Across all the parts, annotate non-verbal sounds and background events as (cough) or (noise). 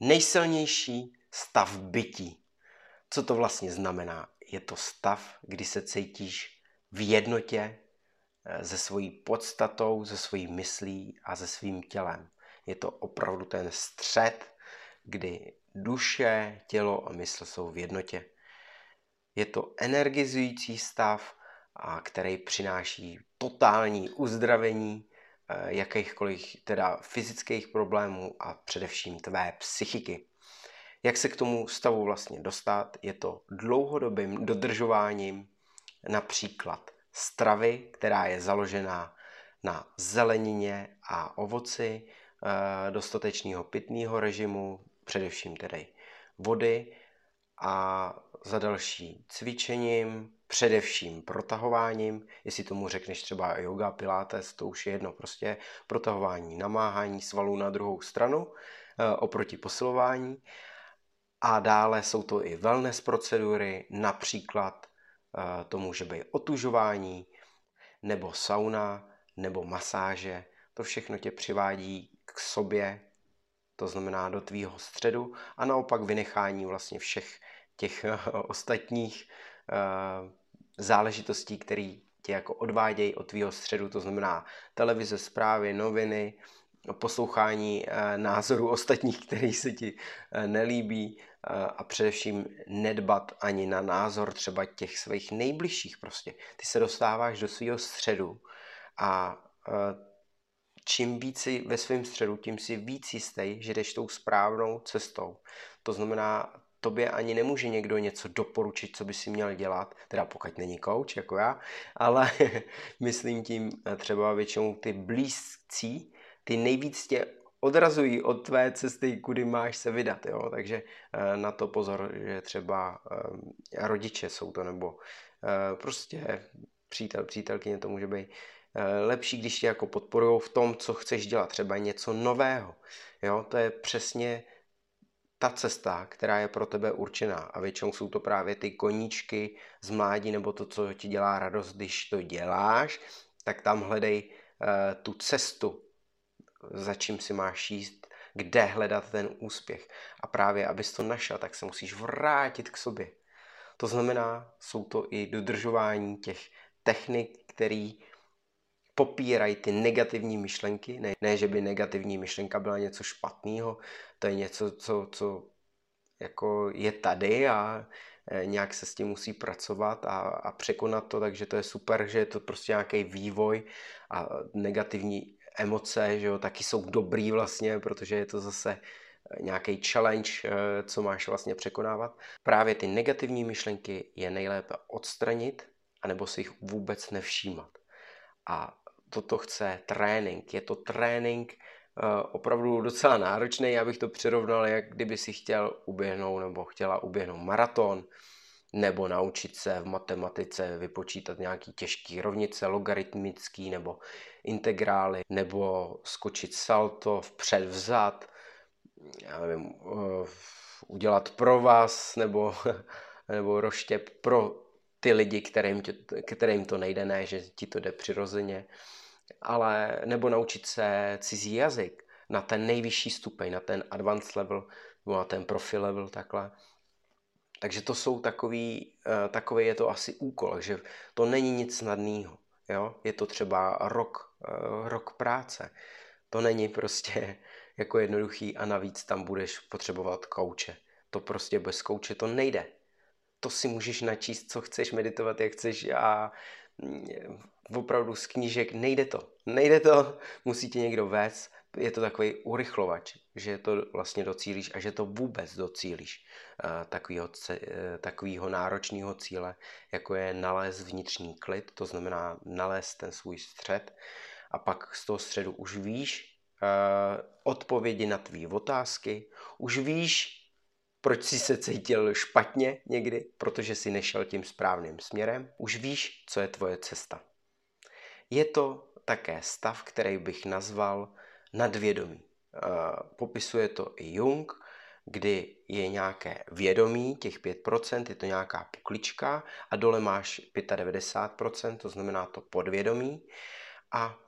Nejsilnější stav bytí. Co to vlastně znamená? Je to stav, kdy se cítíš v jednotě eh, se svojí podstatou, se svojí myslí a se svým tělem. Je to opravdu ten střed, kdy duše, tělo a mysl jsou v jednotě. Je to energizující stav, a který přináší totální uzdravení jakýchkoliv teda fyzických problémů a především tvé psychiky. Jak se k tomu stavu vlastně dostat? Je to dlouhodobým dodržováním například stravy, která je založená na zelenině a ovoci, eh, dostatečného pitného režimu, především tedy vody a za další cvičením, především protahováním, jestli tomu řekneš třeba yoga, pilates, to už je jedno, prostě protahování, namáhání svalů na druhou stranu e, oproti posilování. A dále jsou to i wellness procedury, například e, to může být otužování, nebo sauna, nebo masáže. To všechno tě přivádí k sobě, to znamená do tvýho středu a naopak vynechání vlastně všech těch (laughs) ostatních Eh, záležitostí, které tě jako odvádějí od tvýho středu, to znamená televize, zprávy, noviny, poslouchání eh, názorů (laughs) ostatních, který se ti eh, nelíbí a především nedbat ani na názor třeba těch svých nejbližších prostě. Ty se dostáváš do svého středu a čím víc si ve svém středu, tím si víc jistý, že jdeš tou správnou cestou. To znamená, tobě ani nemůže někdo něco doporučit, co by si měl dělat, teda pokud není coach jako já, ale (laughs) myslím tím eh, třeba většinou ty blízcí, ty nejvíc tě odrazují od tvé cesty, kudy máš se vydat, jo? takže eh, na to pozor, že třeba eh, rodiče jsou to, nebo prostě přítel, přítelkyně to může být lepší, když tě jako podporují v tom, co chceš dělat, třeba něco nového, jo, to je přesně ta cesta, která je pro tebe určená. A většinou jsou to právě ty koníčky z mládí nebo to, co ti dělá radost, když to děláš, tak tam hledej uh, tu cestu, za čím si máš jíst, kde hledat ten úspěch. A právě, abys to našel, tak se musíš vrátit k sobě. To znamená, jsou to i dodržování těch technik, který popírají ty negativní myšlenky. Ne, ne, že by negativní myšlenka byla něco špatného, to je něco, co, co jako je tady a e, nějak se s tím musí pracovat a, a překonat to, takže to je super, že je to prostě nějaký vývoj a negativní emoce, že jo, taky jsou dobrý vlastně, protože je to zase e, nějaký challenge, e, co máš vlastně překonávat. Právě ty negativní myšlenky je nejlépe odstranit, anebo si jich vůbec nevšímat. A toto chce trénink. Je to trénink uh, opravdu docela náročný. Já bych to přirovnal, jak kdyby si chtěl uběhnout nebo chtěla uběhnout maraton, nebo naučit se v matematice vypočítat nějaký těžký rovnice, logaritmický nebo integrály, nebo skočit salto vpřed, vzad, já nevím, uh, udělat provaz nebo, (laughs) nebo roštěp pro ty lidi, kterým, tě, kterým to nejde, ne, že ti to jde přirozeně ale nebo naučit se cizí jazyk na ten nejvyšší stupeň, na ten advanced level, nebo na ten profi level, takhle. Takže to jsou takový, eh, takový je to asi úkol, že to není nic snadného. Jo? Je to třeba rok, eh, rok práce. To není prostě (laughs) jako jednoduchý a navíc tam budeš potřebovat kouče. To prostě bez kouče to nejde. To si můžeš načíst, co chceš, meditovat, jak chceš a opravdu z knížek nejde to. Nejde to, musí tě někdo vést, je to takový urychlovač, že to vlastně docílíš a že to vůbec docílíš uh, takového, náročného cíle, jako je nalézt vnitřní klid, to znamená nalézt ten svůj střed a pak z toho středu už víš uh, odpovědi na tvý otázky, už víš, proč jsi se cítil špatně někdy, protože jsi nešel tím správným směrem, už víš, co je tvoje cesta. Je to také stav, který bych nazval nadvědomí. Popisuje to i Jung, kdy je nějaké vědomí, těch 5%, je to nějaká puklička a dole máš 95%, to znamená to podvědomí. A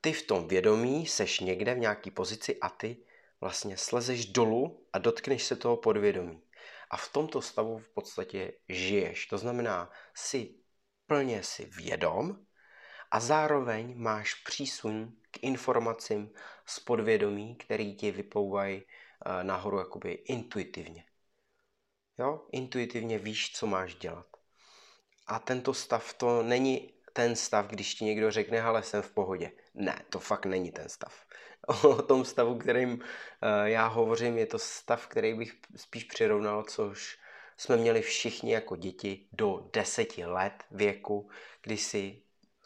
ty v tom vědomí seš někde v nějaké pozici a ty vlastně slezeš dolů a dotkneš se toho podvědomí. A v tomto stavu v podstatě žiješ. To znamená, si plně si vědom a zároveň máš přísun k informacím z podvědomí, který ti vyplouvají eh, nahoru jakoby intuitivně. Jo? Intuitivně víš, co máš dělat. A tento stav to není ten stav, když ti někdo řekne, ale jsem v pohodě. Ne, to fakt není ten stav. (laughs) O tom stavu, kterým eh, já hovořím, je to stav, který bych spíš přirovnal, což jsme měli všichni jako děti do deseti let věku, kdy si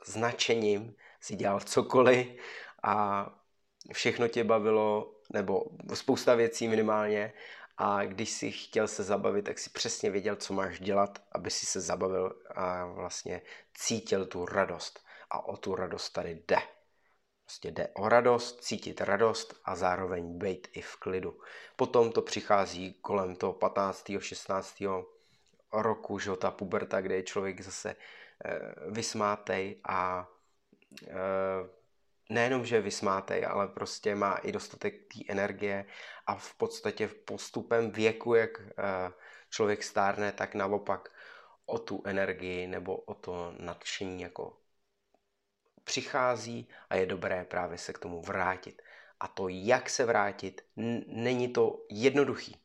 značením si dělal cokoliv a všechno tě bavilo, nebo spousta věcí minimálně a když si chtěl se zabavit, tak si přesně věděl, co máš dělat, aby si se zabavil a vlastně cítil tu radost. A o tu radost tady jde. Prostě jde o radost, cítit radost a zároveň být i v klidu. Potom to přichází kolem toho 15. 16. roku, že ta puberta, kde je člověk zase e, vysmátej a e, nejenom, že je vysmátej, ale prostě má i dostatek té energie a v podstatě postupem věku, jak eh, člověk stárne, tak naopak o tu energii nebo o to nadšení jako přichází a je dobré právě se k tomu vrátit. A to, jak se vrátit, není to jednoduchý.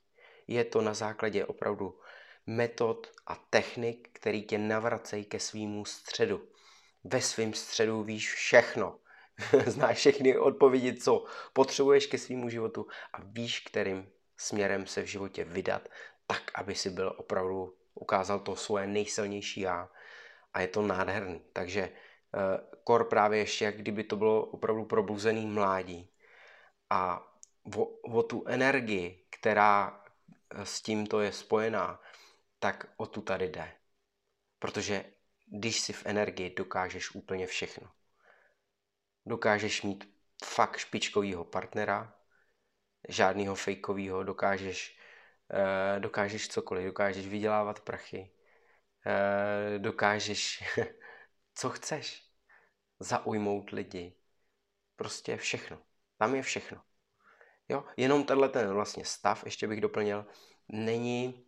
Je to na základě opravdu metod a technik, který tě navracejí ke svýmu středu. Ve svém středu víš všechno. (laughs) znáš všechny odpovědi, co potřebuješ ke svýmu životu a víš, kterým směrem se v životě vydat, tak, aby si byl opravdu ukázal to svoje nejsilnější já. A je to nádherný. Takže kor právě ještě, jak kdyby to bylo opravdu probuzený mládí. A o, o tu energii, která eh, s tímto je spojená, tak o tu tady jde. Protože když si v energii, dokážeš úplně všechno. Dokážeš mít fakt špičkovýho partnera, žádného fejkového, dokážeš, eh, dokážeš cokoliv, dokážeš vydělávat prachy, eh, dokážeš, (laughs) co chceš, zaujmout lidi, prostě všechno. Tam je všechno. Jo, jenom tenhle ten vlastně stav, ještě bych doplnil, není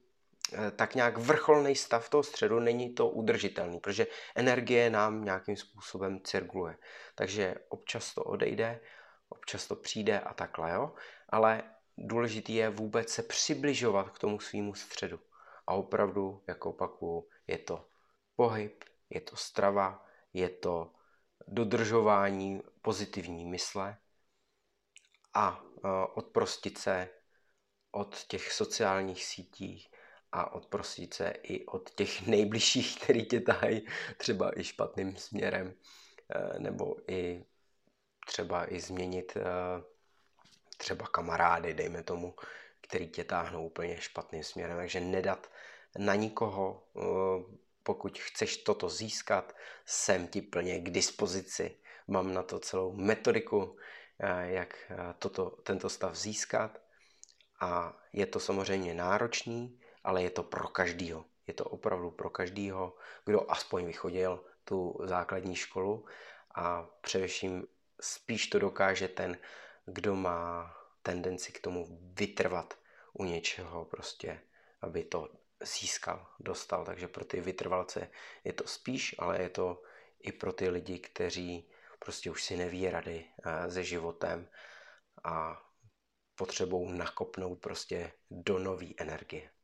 Eh, tak nějak vrcholný stav toho středu, není to udržitelný, protože energie nám nějakým způsobem cirkuluje. Takže občas to odejde, občas to přijde a takhle, jo. Ale důležitý je vůbec se přibližovat k tomu svýmu středu. A opravdu, jako opakuju, je to pohyb, je to strava, je to dodržování pozitivní mysle a eh, odprostit se od těch sociálních sítí, a odprostit se i od těch (laughs) nejbližších, který tě tahají třeba i špatným směrem, eh, nebo i třeba i změnit eh, třeba kamarády, dejme tomu, který tě táhnou úplně špatným směrem. Takže nedat na nikoho, pokud chceš toto získat, jsem ti plně k dispozici. Mám na to celou metodiku, jak toto, tento stav získat. A je to samozřejmě náročný, ale je to pro každýho. Je to opravdu pro každýho, kdo aspoň vychodil tu základní školu a především spíš to dokáže ten, kdo má tendenci k tomu vytrvat u něčeho prostě, aby to získal, dostal. Takže pro ty vytrvalce je to spíš, ale je to i pro ty lidi, kteří prostě už si neví rady eh, se životem a potřebou nakopnout prostě do nové energie.